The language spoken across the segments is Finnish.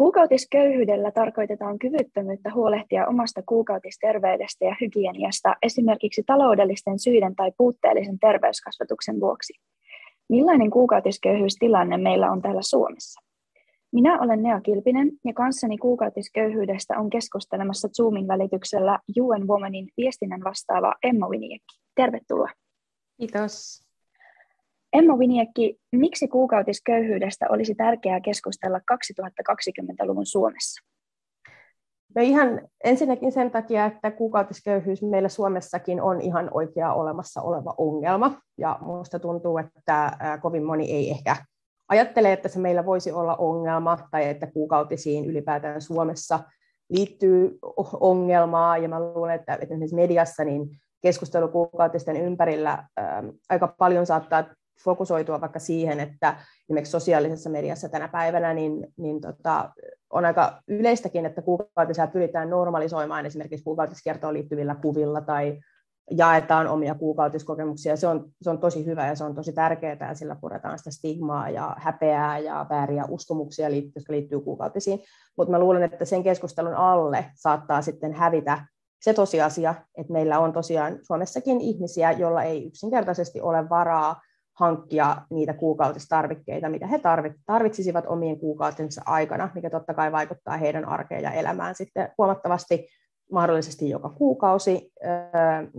Kuukautisköyhyydellä tarkoitetaan kyvyttömyyttä huolehtia omasta kuukautisterveydestä ja hygieniasta esimerkiksi taloudellisten syiden tai puutteellisen terveyskasvatuksen vuoksi. Millainen kuukautisköyhyystilanne meillä on täällä Suomessa? Minä olen Nea Kilpinen ja kanssani kuukautisköyhyydestä on keskustelemassa Zoomin välityksellä UN Womanin viestinnän vastaava Emma Winiekki. Tervetuloa. Kiitos. Emma Winiekki, miksi kuukautisköyhyydestä olisi tärkeää keskustella 2020-luvun Suomessa? No ihan ensinnäkin sen takia, että kuukautisköyhyys meillä Suomessakin on ihan oikea olemassa oleva ongelma. Ja minusta tuntuu, että kovin moni ei ehkä ajattele, että se meillä voisi olla ongelma tai että kuukautisiin ylipäätään Suomessa liittyy ongelmaa. Ja mä luulen, että esimerkiksi mediassa niin keskustelu kuukautisten ympärillä aika paljon saattaa fokusoitua vaikka siihen, että esimerkiksi sosiaalisessa mediassa tänä päivänä niin, niin tota, on aika yleistäkin, että kuukautisia pyritään normalisoimaan esimerkiksi kuukautiskiertoon liittyvillä kuvilla tai jaetaan omia kuukautiskokemuksia. Se on, se on tosi hyvä ja se on tosi tärkeää ja sillä puretaan sitä stigmaa ja häpeää ja vääriä uskomuksia, jotka liittyy kuukautisiin. Mutta mä luulen, että sen keskustelun alle saattaa sitten hävitä se tosiasia, että meillä on tosiaan Suomessakin ihmisiä, joilla ei yksinkertaisesti ole varaa hankkia niitä kuukautistarvikkeita, mitä he tarvitsisivat omien kuukautensa aikana, mikä totta kai vaikuttaa heidän arkeen ja elämään sitten huomattavasti mahdollisesti joka kuukausi,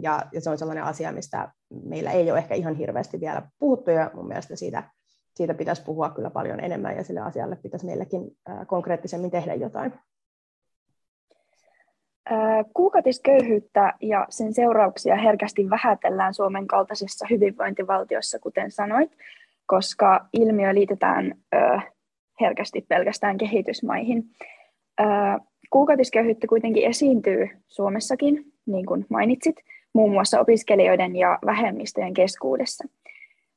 ja, se on sellainen asia, mistä meillä ei ole ehkä ihan hirveästi vielä puhuttu, ja mun mielestä siitä, siitä pitäisi puhua kyllä paljon enemmän, ja sille asialle pitäisi meilläkin konkreettisemmin tehdä jotain. Kuukautisköyhyyttä ja sen seurauksia herkästi vähätellään Suomen kaltaisessa hyvinvointivaltiossa, kuten sanoit, koska ilmiö liitetään herkästi pelkästään kehitysmaihin. Kuukautisköyhyyttä kuitenkin esiintyy Suomessakin, niin kuin mainitsit, muun muassa opiskelijoiden ja vähemmistöjen keskuudessa.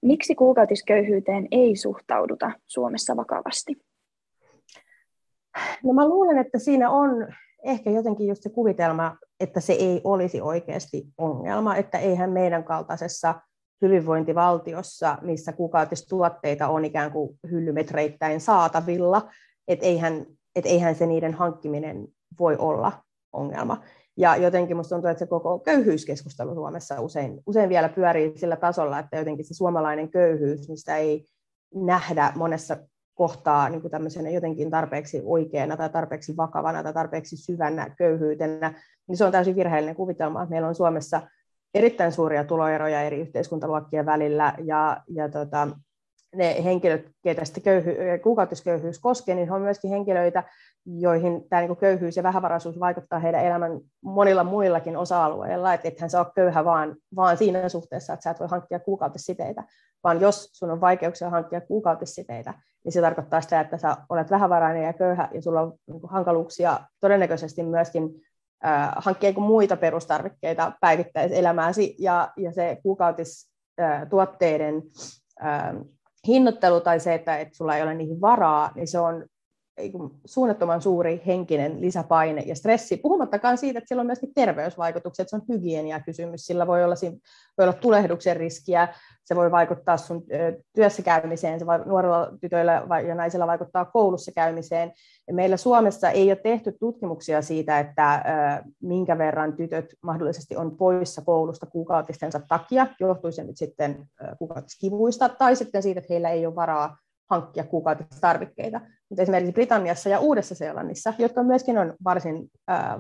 Miksi kuukautisköyhyyteen ei suhtauduta Suomessa vakavasti? No mä luulen, että siinä on ehkä jotenkin just se kuvitelma, että se ei olisi oikeasti ongelma, että eihän meidän kaltaisessa hyvinvointivaltiossa, missä kuukautistuotteita on ikään kuin hyllymetreittäin saatavilla, että eihän, että eihän se niiden hankkiminen voi olla ongelma. Ja jotenkin minusta tuntuu, että se koko köyhyyskeskustelu Suomessa usein, usein vielä pyörii sillä tasolla, että jotenkin se suomalainen köyhyys, mistä ei nähdä monessa kohtaa niin kuin jotenkin tarpeeksi oikeana tai tarpeeksi vakavana tai tarpeeksi syvänä köyhyytenä, niin se on täysin virheellinen kuvitelma, meillä on Suomessa erittäin suuria tuloeroja eri yhteiskuntaluokkien välillä ja, ja tota, ne henkilöt, keitä sitten köyhy, kuukautisköyhyys koskee, niin he on myöskin henkilöitä, joihin tämä niin köyhyys ja vähävaraisuus vaikuttaa heidän elämän monilla muillakin osa-alueilla, että ethän sä ole köyhä vaan, vaan siinä suhteessa, että sä et voi hankkia kuukautisiteitä, vaan jos sun on vaikeuksia hankkia kuukautisiteitä, niin se tarkoittaa sitä, että sä olet vähävarainen ja köyhä ja sulla on niin hankaluuksia todennäköisesti myöskin äh, hankkia muita perustarvikkeita päivittäiselämääsi. Ja, ja se kuukautistuotteiden äh, hinnoittelu tai se, että, että sulla ei ole niihin varaa, niin se on suunnattoman suuri henkinen lisäpaine ja stressi, puhumattakaan siitä, että sillä on myöskin terveysvaikutukset, se on hygieniakysymys, sillä voi olla, voi olla tulehduksen riskiä, se voi vaikuttaa sun työssä käymiseen, se voi nuorilla tytöillä ja naisilla vaikuttaa koulussa käymiseen. Ja meillä Suomessa ei ole tehty tutkimuksia siitä, että minkä verran tytöt mahdollisesti on poissa koulusta kuukautistensa takia, johtui se nyt sitten kuukautiskivuista, tai sitten siitä, että heillä ei ole varaa hankkia kuukautistarvikkeita. Mutta esimerkiksi Britanniassa ja Uudessa-Seelannissa, jotka myöskin on varsin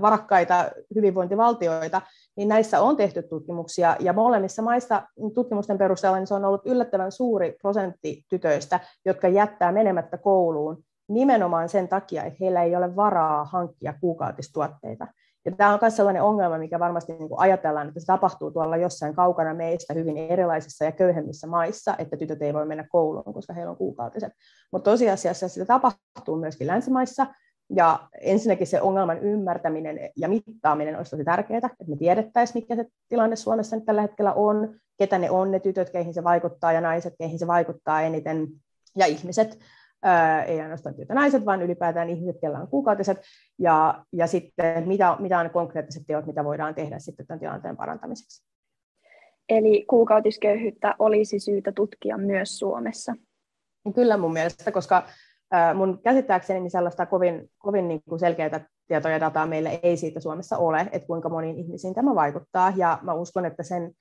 varakkaita hyvinvointivaltioita, niin näissä on tehty tutkimuksia, ja molemmissa maissa tutkimusten perusteella niin se on ollut yllättävän suuri prosentti tytöistä, jotka jättää menemättä kouluun nimenomaan sen takia, että heillä ei ole varaa hankkia kuukautistuotteita. Ja tämä on myös sellainen ongelma, mikä varmasti niin kuin ajatellaan, että se tapahtuu tuolla jossain kaukana meistä hyvin erilaisissa ja köyhemmissä maissa, että tytöt ei voi mennä kouluun, koska heillä on kuukautiset. Mutta tosiasiassa sitä tapahtuu myöskin länsimaissa, ja ensinnäkin se ongelman ymmärtäminen ja mittaaminen olisi tosi tärkeää, että me tiedettäisiin, mikä se tilanne Suomessa nyt tällä hetkellä on, ketä ne on ne tytöt, keihin se vaikuttaa, ja naiset, keihin se vaikuttaa eniten, ja ihmiset ei ainoastaan naiset, vaan ylipäätään ihmiset, joilla on kuukautiset, ja, ja sitten mitä, mitä on konkreettiset teot, mitä voidaan tehdä sitten tämän tilanteen parantamiseksi. Eli kuukautisköyhyyttä olisi syytä tutkia myös Suomessa? Kyllä mun mielestä, koska mun käsittääkseni niin sellaista kovin, kovin niin kuin selkeää tietoa ja dataa meillä ei siitä Suomessa ole, että kuinka moniin ihmisiin tämä vaikuttaa. Ja mä uskon, että sen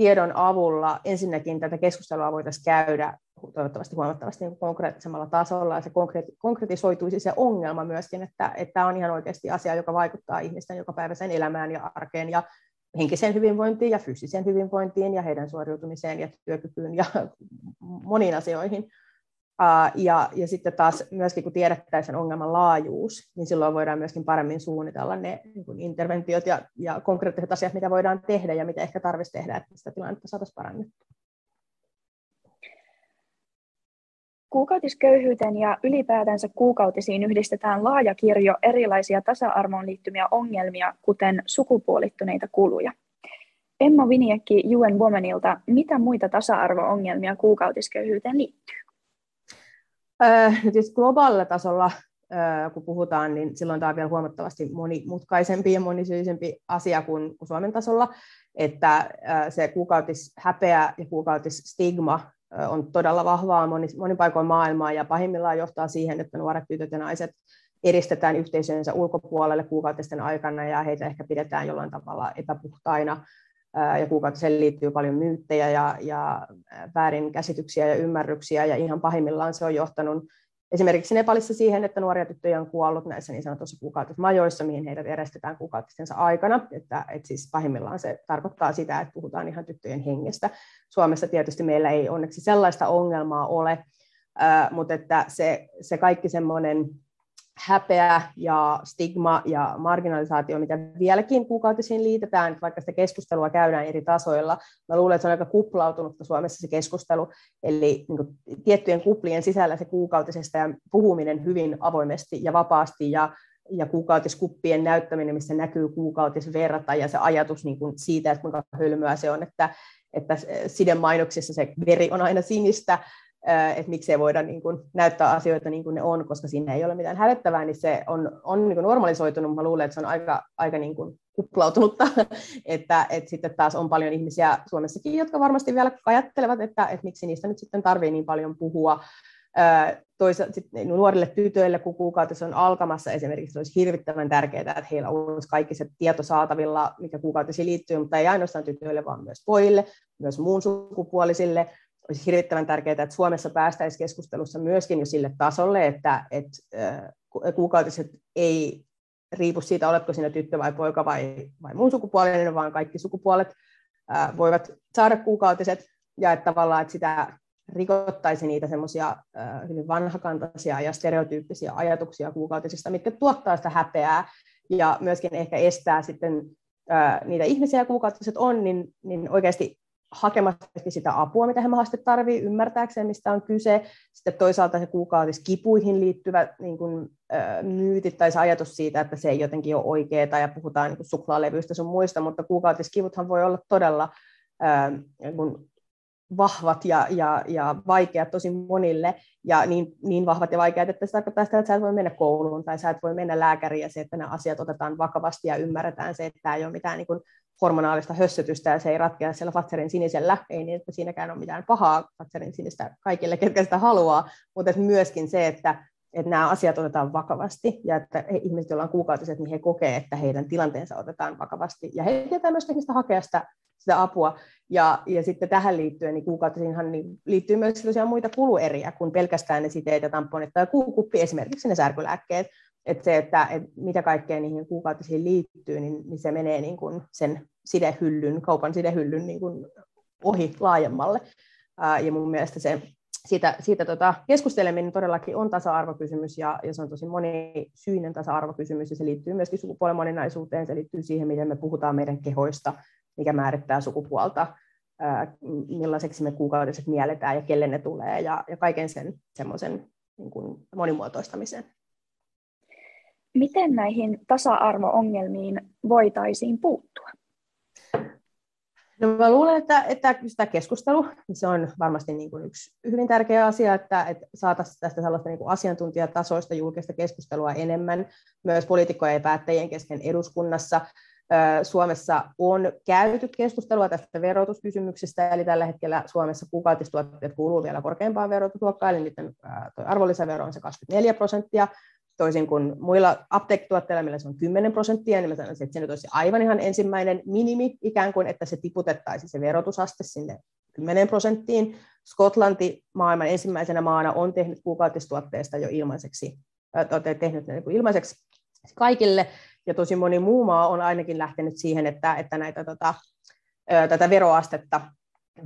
tiedon avulla ensinnäkin tätä keskustelua voitaisiin käydä toivottavasti huomattavasti niin konkreettisemmalla tasolla, ja se konkretisoituisi se ongelma myöskin, että, että tämä on ihan oikeasti asia, joka vaikuttaa ihmisten jokapäiväiseen elämään ja arkeen ja henkiseen hyvinvointiin ja fyysiseen hyvinvointiin ja heidän suoriutumiseen ja työkykyyn ja moniin asioihin. Ja, ja sitten taas myöskin kun tiedettäisiin sen ongelman laajuus, niin silloin voidaan myöskin paremmin suunnitella ne niin kuin interventiot ja, ja konkreettiset asiat, mitä voidaan tehdä ja mitä ehkä tarvitsisi tehdä, että sitä tilannetta saataisiin parannettua. Kuukautisköyhyyteen ja ylipäätänsä kuukautisiin yhdistetään laaja kirjo erilaisia tasa-arvoon liittymiä ongelmia, kuten sukupuolittuneita kuluja. Emma Viniekki UN Womanilta, mitä muita tasa-arvo-ongelmia kuukautisköyhyyteen liittyy? Äh, nyt globaalilla tasolla, äh, kun puhutaan, niin silloin tämä on vielä huomattavasti monimutkaisempi ja monisyisempi asia kuin, Suomen tasolla, että äh, se kuukautishäpeä ja kuukautisstigma on todella vahvaa monin, paikoin maailmaa ja pahimmillaan johtaa siihen, että nuoret tytöt ja naiset eristetään yhteisönsä ulkopuolelle kuukautisten aikana ja heitä ehkä pidetään jollain tavalla epäpuhtaina ja kuukautiseen liittyy paljon myyttejä ja, ja väärinkäsityksiä ja ymmärryksiä ja ihan pahimmillaan se on johtanut esimerkiksi Nepalissa siihen, että nuoria tyttöjä on kuollut näissä niin sanotussa kuukautismajoissa, mihin heidät erestetään kuukautistensa aikana. Että, että siis pahimmillaan se tarkoittaa sitä, että puhutaan ihan tyttöjen hengestä. Suomessa tietysti meillä ei onneksi sellaista ongelmaa ole, mutta että se, se kaikki semmoinen häpeä ja stigma ja marginalisaatio, mitä vieläkin kuukautisiin liitetään, vaikka sitä keskustelua käydään eri tasoilla. Mä luulen, että se on aika kuplautunutta Suomessa se keskustelu, eli niin kuin, tiettyjen kuplien sisällä se kuukautisesta ja puhuminen hyvin avoimesti ja vapaasti ja ja kuukautiskuppien näyttäminen, missä näkyy kuukautisverta ja se ajatus niin kuin siitä, että kuinka hölmöä se on, että, että sidemainoksissa se veri on aina sinistä, että miksei voida niin kuin näyttää asioita niin kuin ne on, koska siinä ei ole mitään hävettävää, niin se on, on niin kuin normalisoitunut. Mä luulen, että se on aika, aika niin kuin kuplautunutta, että, että sitten taas on paljon ihmisiä Suomessakin, jotka varmasti vielä ajattelevat, että, että miksi niistä nyt sitten tarvii niin paljon puhua. Toisaalta sitten nuorille tytöille, kun kuukautissa on alkamassa esimerkiksi, olisi hirvittävän tärkeää, että heillä olisi kaikki se tieto saatavilla, mikä kuukautisiin liittyy, mutta ei ainoastaan tytöille, vaan myös pojille, myös muun sukupuolisille, olisi hirvittävän tärkeää, että Suomessa päästäisiin keskustelussa myöskin jo sille tasolle, että, että kuukautiset ei riipu siitä, oletko sinä tyttö vai poika vai, vai muun sukupuolinen, vaan kaikki sukupuolet voivat saada kuukautiset, ja että tavallaan että sitä rikottaisi niitä semmoisia hyvin vanhakantaisia ja stereotyyppisiä ajatuksia kuukautisista, mitkä tuottaa sitä häpeää ja myöskin ehkä estää sitten niitä ihmisiä, kuukautiset on, niin, niin oikeasti hakemassa sitä apua, mitä he mahdollisesti tarvitsevat ymmärtääkseen, mistä on kyse. Sitten toisaalta se kuukautiskipuihin liittyvät niin kuin, äh, myytit tai se ajatus siitä, että se ei jotenkin ole oikeaa ja puhutaan niin suklaalevyistä sun muista, mutta kuukautiskivuthan voi olla todella äh, niin kuin vahvat ja, ja, ja vaikeat tosi monille, ja niin, niin vahvat ja vaikeat, että se tarkoittaa sitä, että sä et voi mennä kouluun tai sä et voi mennä lääkäriin, ja se, että nämä asiat otetaan vakavasti ja ymmärretään se, että tämä ei ole mitään niin kuin hormonaalista hössötystä ja se ei ratkea siellä Fatserin sinisellä, ei niin, että siinäkään ole mitään pahaa Fatserin sinistä kaikille, ketkä sitä haluaa, mutta myöskin se, että, että nämä asiat otetaan vakavasti ja että he, ihmiset, joilla on kuukautiset, niin he kokee, että heidän tilanteensa otetaan vakavasti ja he tietää myös mistä hakea sitä, sitä apua. Ja, ja sitten tähän liittyen, niin kuukautisiinhan niin liittyy myös muita kulueriä kuin pelkästään ne siteet ja tamponit tai kuukuppi, esimerkiksi ne särkylääkkeet, että se, että, että mitä kaikkea niihin kuukautisiin liittyy, niin, niin se menee niin kuin sen sidehyllyn, kaupan sidehyllyn niin kuin ohi laajemmalle. Ja mun mielestä se, siitä, siitä tota, keskusteleminen todellakin on tasa-arvokysymys ja, ja se on tosi monisyinen tasa-arvokysymys ja se liittyy myöskin sukupuolen moninaisuuteen, se liittyy siihen, miten me puhutaan meidän kehoista, mikä määrittää sukupuolta, ää, millaiseksi me kuukautiset mielletään ja kelle ne tulee ja, ja kaiken sen semmoisen niin monimuotoistamisen. Miten näihin tasa-arvo-ongelmiin voitaisiin puuttua? No mä luulen, että, että tämä keskustelu niin se on varmasti niin kuin yksi hyvin tärkeä asia, että, että saataisiin tästä sellaista niin kuin asiantuntijatasoista julkista keskustelua enemmän. Myös poliitikkojen ja päättäjien kesken eduskunnassa. Suomessa on käyty keskustelua tästä verotuskysymyksestä, eli tällä hetkellä Suomessa kuukautistuotteet kuuluu vielä korkeampaan verotusluokkaan, eli niiden arvonlisävero on se 24 prosenttia, toisin kuin muilla apteekkituotteilla, millä se on 10 prosenttia, niin mä sanoisin, että se nyt olisi aivan ihan ensimmäinen minimi, ikään kuin, että se tiputettaisiin se verotusaste sinne 10 prosenttiin. Skotlanti maailman ensimmäisenä maana on tehnyt kuukautistuotteista jo ilmaiseksi, äh, tehnyt ne niin ilmaiseksi kaikille, ja tosi moni muu maa on ainakin lähtenyt siihen, että, että näitä, tota, tätä veroastetta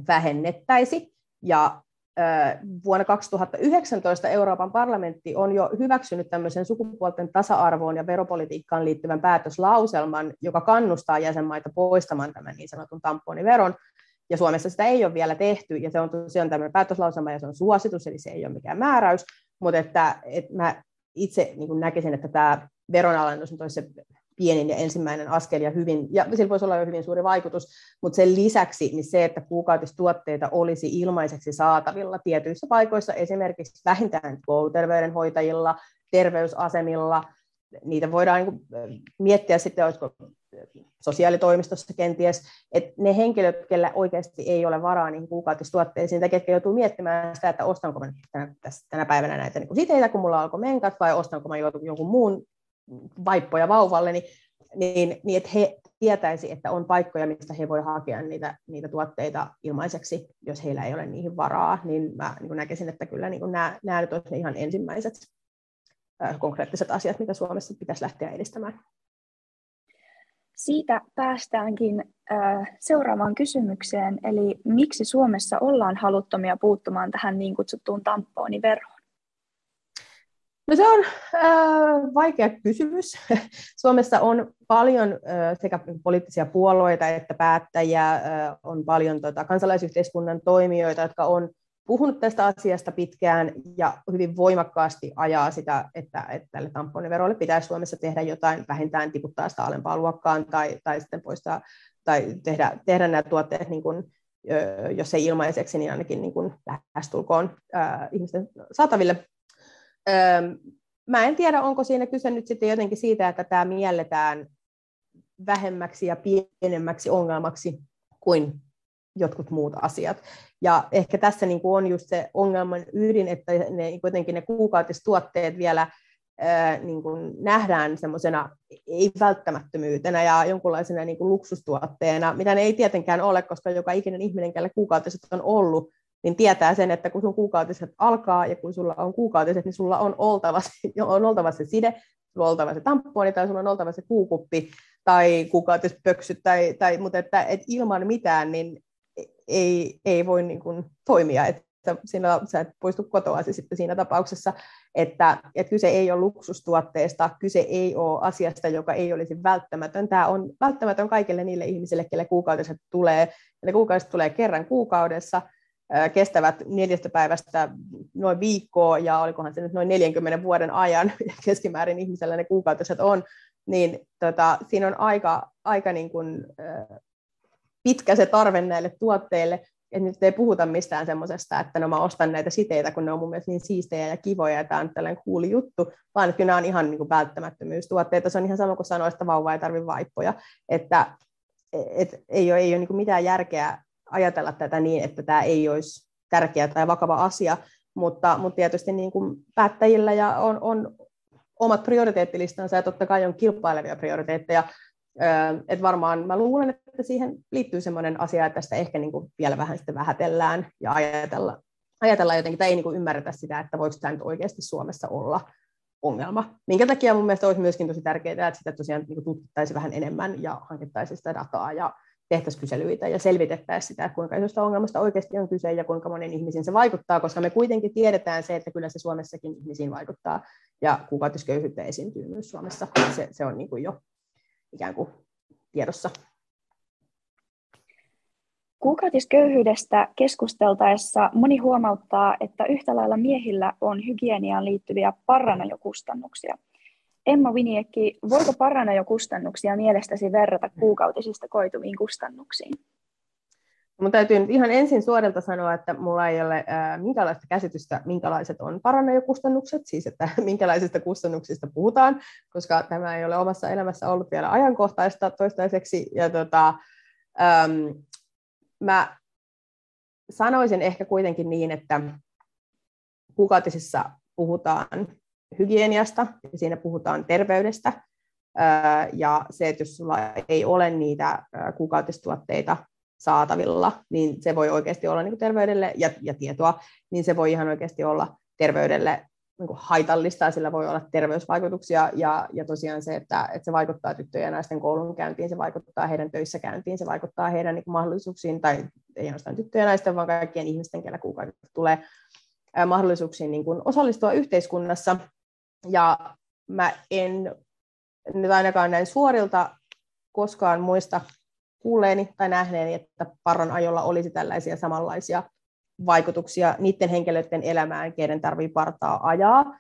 vähennettäisi. Ja vuonna 2019 Euroopan parlamentti on jo hyväksynyt tämmöisen sukupuolten tasa-arvoon ja veropolitiikkaan liittyvän päätöslauselman, joka kannustaa jäsenmaita poistamaan tämän niin sanotun tamponiveron. Ja Suomessa sitä ei ole vielä tehty, ja se on tosiaan tämmöinen päätöslauselma, ja se on suositus, eli se ei ole mikään määräys, mutta että, että mä itse niin näkisin, että tämä veronalennus on se pienin ja ensimmäinen askel ja hyvin, ja sillä voisi olla jo hyvin suuri vaikutus, mutta sen lisäksi niin se, että kuukautistuotteita olisi ilmaiseksi saatavilla tietyissä paikoissa, esimerkiksi vähintään kouluterveydenhoitajilla, terveysasemilla, niitä voidaan niin miettiä sitten, olisiko sosiaalitoimistossa kenties, että ne henkilöt, kellä oikeasti ei ole varaa niin kuukautistuotteisiin, tai ketkä joutuu miettimään sitä, että ostanko mä tänä, tänä päivänä näitä niin siteitä, kun mulla alkoi menkat, vai ostanko mä jonkun muun vaippoja vauvalle, niin, niin, niin että he tietäisi, että on paikkoja, mistä he voi hakea niitä, niitä tuotteita ilmaiseksi, jos heillä ei ole niihin varaa, niin mä niin näkisin, että kyllä niin nämä, nämä nyt olisivat ihan ensimmäiset äh, konkreettiset asiat, mitä Suomessa pitäisi lähteä edistämään. Siitä päästäänkin äh, seuraavaan kysymykseen, eli miksi Suomessa ollaan haluttomia puuttumaan tähän niin kutsuttuun tamponiveroon? No se on äh, vaikea kysymys. Suomessa on paljon äh, sekä poliittisia puolueita että päättäjiä, äh, on paljon tota, kansalaisyhteiskunnan toimijoita, jotka on puhunut tästä asiasta pitkään ja hyvin voimakkaasti ajaa sitä, että, että tälle tamponiverolle pitäisi Suomessa tehdä jotain, vähintään tiputtaa sitä alempaan luokkaan tai, tai sitten poistaa tai tehdä, tehdä nämä tuotteet niin kuin, jos ei ilmaiseksi, niin ainakin niin kuin lähestulkoon äh, ihmisten saataville mä en tiedä, onko siinä kyse nyt sitten jotenkin siitä, että tämä mielletään vähemmäksi ja pienemmäksi ongelmaksi kuin jotkut muut asiat. Ja ehkä tässä niin kuin on just se ongelman ydin, että ne, kuitenkin ne kuukautistuotteet vielä niin kuin nähdään semmoisena ei-välttämättömyytenä ja jonkunlaisena niin kuin luksustuotteena, mitä ne ei tietenkään ole, koska joka ikinen ihminen, kelle kuukautiset on ollut, niin tietää sen, että kun sun kuukautiset alkaa ja kun sulla on kuukautiset, niin sulla on oltava, on oltava se side, sulla on oltava se tamponi tai sulla on oltava se kuukuppi tai kuukautispöksyt, tai, tai, mutta että, että ilman mitään niin ei, ei voi niin kuin toimia. Että siinä sä et poistu kotoasi sitten siinä tapauksessa, että, että kyse ei ole luksustuotteesta, kyse ei ole asiasta, joka ei olisi välttämätön. Tämä on välttämätön kaikille niille ihmisille, kelle kuukautiset tulee. Ja ne kuukaudet tulee kerran kuukaudessa, kestävät neljästä päivästä noin viikkoa, ja olikohan se nyt noin 40 vuoden ajan keskimäärin ihmisellä ne kuukautiset on, niin tota, siinä on aika, aika niin kuin, pitkä se tarve näille tuotteille, että nyt ei puhuta mistään semmoisesta, että no mä ostan näitä siteitä, kun ne on mun mielestä niin siistejä ja kivoja, ja tämä on tällainen kuuli juttu, vaan että nämä on ihan niin kuin välttämättömyystuotteita. Se on ihan sama kuin sanoa, että vauva ei tarvitse vaippoja. Että et, ei ole, ei ole niin mitään järkeä ajatella tätä niin, että tämä ei olisi tärkeä tai vakava asia, mutta, mutta tietysti niin kuin päättäjillä ja on, on omat prioriteettilistansa ja totta kai on kilpailevia prioriteetteja. Et varmaan mä luulen, että siihen liittyy sellainen asia, että tästä ehkä niin kuin vielä vähän sitten vähätellään ja ajatella, ajatellaan jotenkin, tai ei niin kuin ymmärretä sitä, että voiko tämä nyt oikeasti Suomessa olla ongelma. Minkä takia mun mielestä olisi myöskin tosi tärkeää, että sitä tosiaan niin tutkittaisiin vähän enemmän ja hankittaisiin sitä dataa ja tehtäisiin kyselyitä ja selvitettäisiin sitä, kuinka isosta ongelmasta oikeasti on kyse ja kuinka monen ihmisiin se vaikuttaa, koska me kuitenkin tiedetään se, että kyllä se Suomessakin ihmisiin vaikuttaa ja kuukautisköyhyyttä esiintyy myös Suomessa. Se, se on niin kuin jo ikään kuin tiedossa. Kuukautisköyhyydestä keskusteltaessa moni huomauttaa, että yhtä lailla miehillä on hygieniaan liittyviä paranajokustannuksia. Emma Viniekki, voiko parana jo kustannuksia mielestäsi verrata kuukautisista koituviin kustannuksiin? Mun täytyy nyt ihan ensin suorilta sanoa, että mulla ei ole äh, minkälaista käsitystä, minkälaiset on parannejakustannukset, siis että minkälaisista kustannuksista puhutaan, koska tämä ei ole omassa elämässä ollut vielä ajankohtaista toistaiseksi. Ja tota, ähm, mä sanoisin ehkä kuitenkin niin, että kuukautisissa puhutaan hygieniasta ja siinä puhutaan terveydestä. Ja se, että jos sulla ei ole niitä kuukautistuotteita saatavilla, niin se voi oikeasti olla niin terveydelle ja, ja tietoa, niin se voi ihan oikeasti olla terveydelle niin kuin haitallista, ja sillä voi olla terveysvaikutuksia, ja, ja tosiaan se, että, että se vaikuttaa tyttöjen ja naisten koulunkäyntiin, se vaikuttaa heidän töissä käyntiin, se vaikuttaa heidän niin mahdollisuuksiin, tai ei ainoastaan tyttöjen ja naisten, vaan kaikkien ihmisten, kellä kuukaudet tulee mahdollisuuksiin niin kuin osallistua yhteiskunnassa, ja mä en nyt ainakaan näin suorilta koskaan muista kuulleeni tai nähneeni, että parran ajolla olisi tällaisia samanlaisia vaikutuksia niiden henkilöiden elämään, keiden tarvii partaa ajaa.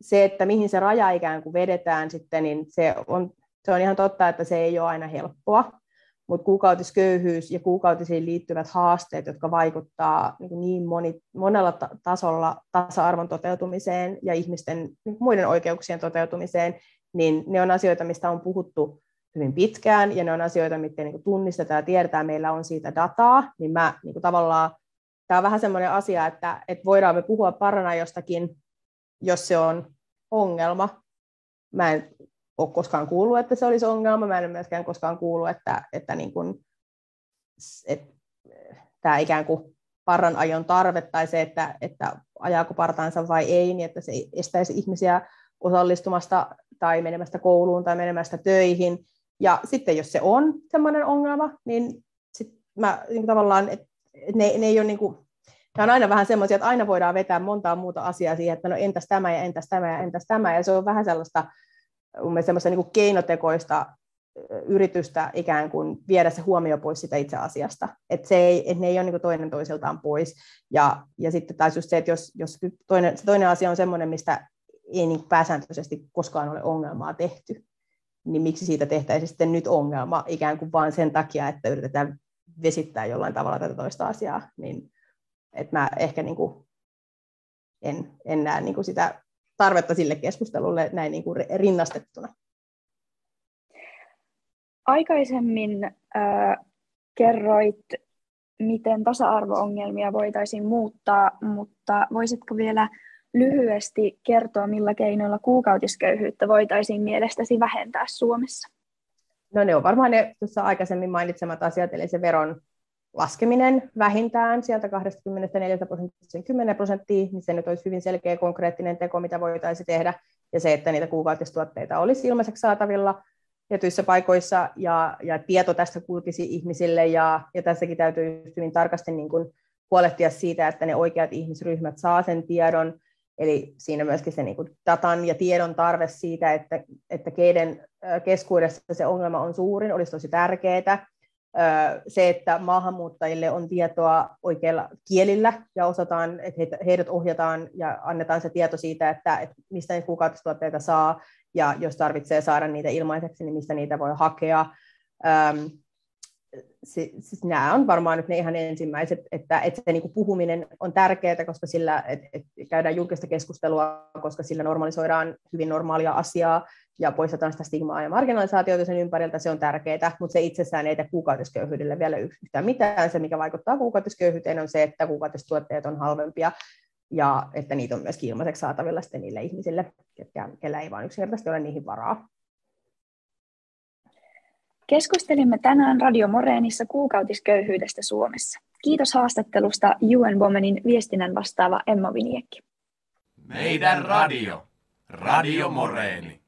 Se, että mihin se raja ikään kuin vedetään sitten, niin se on, se on ihan totta, että se ei ole aina helppoa, mutta kuukautisköyhyys ja kuukautisiin liittyvät haasteet, jotka vaikuttaa niin, niin moni, monella tasolla tasa-arvon toteutumiseen ja ihmisten niin muiden oikeuksien toteutumiseen, niin ne on asioita, mistä on puhuttu hyvin pitkään, ja ne on asioita, mitkä niin tunnistetaan ja tiedetään, meillä on siitä dataa, niin mä niin tavallaan tämä on vähän semmoinen asia, että, että voidaan me puhua parana jostakin, jos se on ongelma. Mä en ole koskaan kuullut, että se olisi ongelma. Mä en myöskään koskaan kuullut, että, että, niin kuin, että tämä ikään kuin parran ajon tarve tai se, että, että ajaako partaansa vai ei, niin että se estäisi ihmisiä osallistumasta tai menemästä kouluun tai menemästä töihin. Ja sitten jos se on semmoinen ongelma, niin sit mä niin tavallaan, että ne, ne ei ole niin kuin, Tämä on aina vähän semmoisia, että aina voidaan vetää montaa muuta asiaa siihen, että no entäs tämä ja entäs tämä ja entäs tämä, ja se on vähän sellaista mun semmoista niin kuin keinotekoista yritystä ikään kuin viedä se huomio pois sitä itse asiasta. Että se ei, että ne ei ole niin toinen toisiltaan pois. Ja, ja sitten taas just se, että jos, jos toinen, se toinen asia on semmoinen, mistä ei niin pääsääntöisesti koskaan ole ongelmaa tehty, niin miksi siitä tehtäisiin sitten nyt ongelma ikään kuin vain sen takia, että yritetään vesittää jollain tavalla tätä toista asiaa, niin että mä ehkä niin kuin en, en näe niin kuin sitä tarvetta sille keskustelulle näin niin kuin rinnastettuna. Aikaisemmin äh, kerroit, miten tasa-arvo-ongelmia voitaisiin muuttaa, mutta voisitko vielä lyhyesti kertoa, millä keinoilla kuukautisköyhyyttä voitaisiin mielestäsi vähentää Suomessa? No ne on varmaan ne tuossa aikaisemmin mainitsemat asiat, eli se veron laskeminen vähintään sieltä 24 prosenttia 10 prosenttia, niin se nyt olisi hyvin selkeä konkreettinen teko, mitä voitaisiin tehdä, ja se, että niitä kuukautistuotteita olisi ilmaiseksi saatavilla tietyissä paikoissa, ja, ja tieto tästä kulkisi ihmisille, ja, ja tässäkin täytyy hyvin tarkasti niin kuin huolehtia siitä, että ne oikeat ihmisryhmät saa sen tiedon, eli siinä myöskin se niin kuin datan ja tiedon tarve siitä, että, että keiden keskuudessa se ongelma on suurin, olisi tosi tärkeää, se, että maahanmuuttajille on tietoa oikeilla kielillä ja osataan, että heidät ohjataan ja annetaan se tieto siitä, että, että mistä niitä kuukautistuotteita saa ja jos tarvitsee saada niitä ilmaiseksi, niin mistä niitä voi hakea. Siis nämä on varmaan nyt ne ihan ensimmäiset, että, että se niin kuin puhuminen on tärkeää, koska sillä että, että käydään julkista keskustelua, koska sillä normalisoidaan hyvin normaalia asiaa, ja poistetaan sitä stigmaa ja marginalisaatiota sen ympäriltä, se on tärkeää, mutta se itsessään ei tee kuukautisköyhyydelle vielä yhtään mitään. Se, mikä vaikuttaa kuukautisköyhyyteen, on se, että kuukautistuotteet on halvempia ja että niitä on myös ilmaiseksi saatavilla niille ihmisille, ketkä, kellä ei vain yksinkertaisesti ole niihin varaa. Keskustelimme tänään Radio Moreenissa kuukautisköyhyydestä Suomessa. Kiitos haastattelusta UN Womanin viestinnän vastaava Emma Viniekki. Meidän radio. Radio Moreeni.